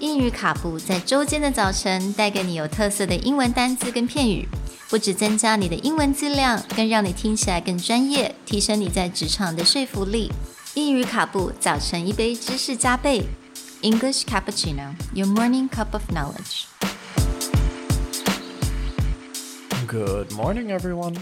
英语卡布在周间的早晨带给你有特色的英文单词跟片语，不只增加你的英文质量，更让你听起来更专业，提升你在职场的说服力。英语卡布早晨一杯知识加倍，English cappuccino, your morning cup of knowledge. Good morning, everyone.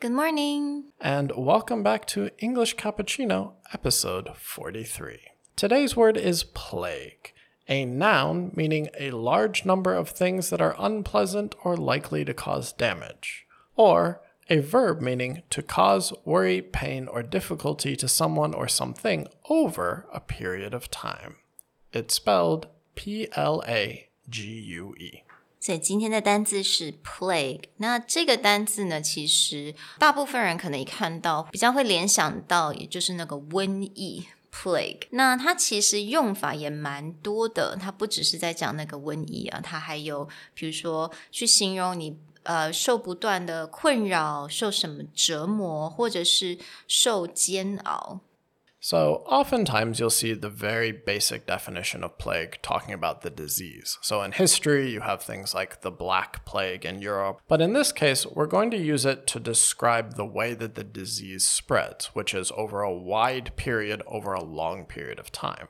Good morning. And welcome back to English Cappuccino, episode 43. Today's word is plague, a noun meaning a large number of things that are unpleasant or likely to cause damage, or a verb meaning to cause worry, pain, or difficulty to someone or something over a period of time. It's spelled P L A G U E. 所以今天的单字是 plague。那这个单字呢，其实大部分人可能一看到比较会联想到，也就是那个瘟疫 plague。那它其实用法也蛮多的，它不只是在讲那个瘟疫啊，它还有比如说去形容你呃受不断的困扰、受什么折磨，或者是受煎熬。So, oftentimes you'll see the very basic definition of plague talking about the disease. So, in history, you have things like the Black Plague in Europe. But in this case, we're going to use it to describe the way that the disease spreads, which is over a wide period, over a long period of time.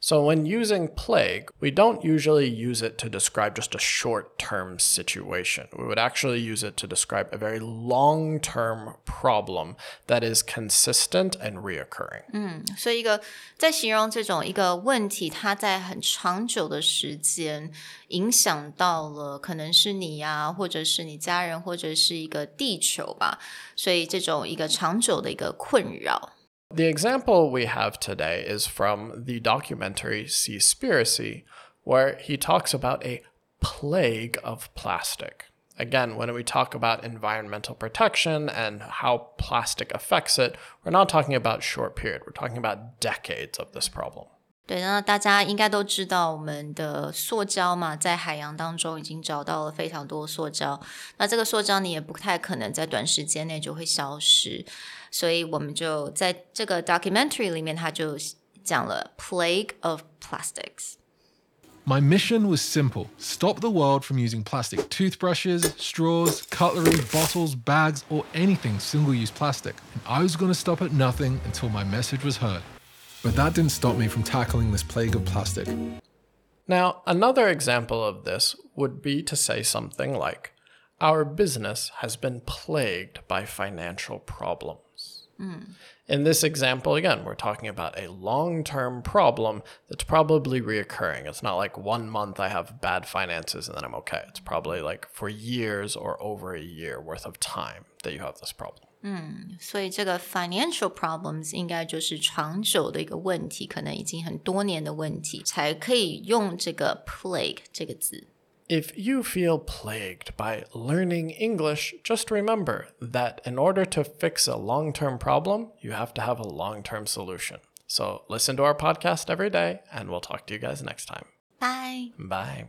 So, when using plague, we don't usually use it to describe just a short term situation. We would actually use it to describe a very long term problem that is consistent and reoccurring. 所以，一个在形容这种一个问题，它在很长久的时间影响到了，可能是你呀、或者是你家人，或者是一个地球吧。所以，这种一个长久的一个困扰。 The example we have today is from the documentary Seaspiracy, where he talks about a plague of plastic. Again, when we talk about environmental protection and how plastic affects it, we're not talking about short period. We're talking about decades of this problem. 对，那大家应该都知道，我们的塑胶嘛，在海洋当中已经找到了非常多塑胶。那这个塑胶你也不太可能在短时间内就会消失，所以我们就在这个 documentary 里面，他就讲了 plague of plastics。 My mission was simple stop the world from using plastic toothbrushes, straws, cutlery, bottles, bags, or anything single use plastic. And I was going to stop at nothing until my message was heard. But that didn't stop me from tackling this plague of plastic. Now, another example of this would be to say something like, Our business has been plagued by financial problems. Hmm. In this example, again, we're talking about a long term problem that's probably reoccurring. It's not like one month I have bad finances and then I'm okay. It's probably like for years or over a year worth of time that you have this problem. 所以这个 financial problems 应该就是长久的一个问题，可能已经很多年的问题，才可以用这个 plague 这个字。 If you feel plagued by learning English, just remember that in order to fix a long term problem, you have to have a long term solution. So listen to our podcast every day, and we'll talk to you guys next time. Bye. Bye.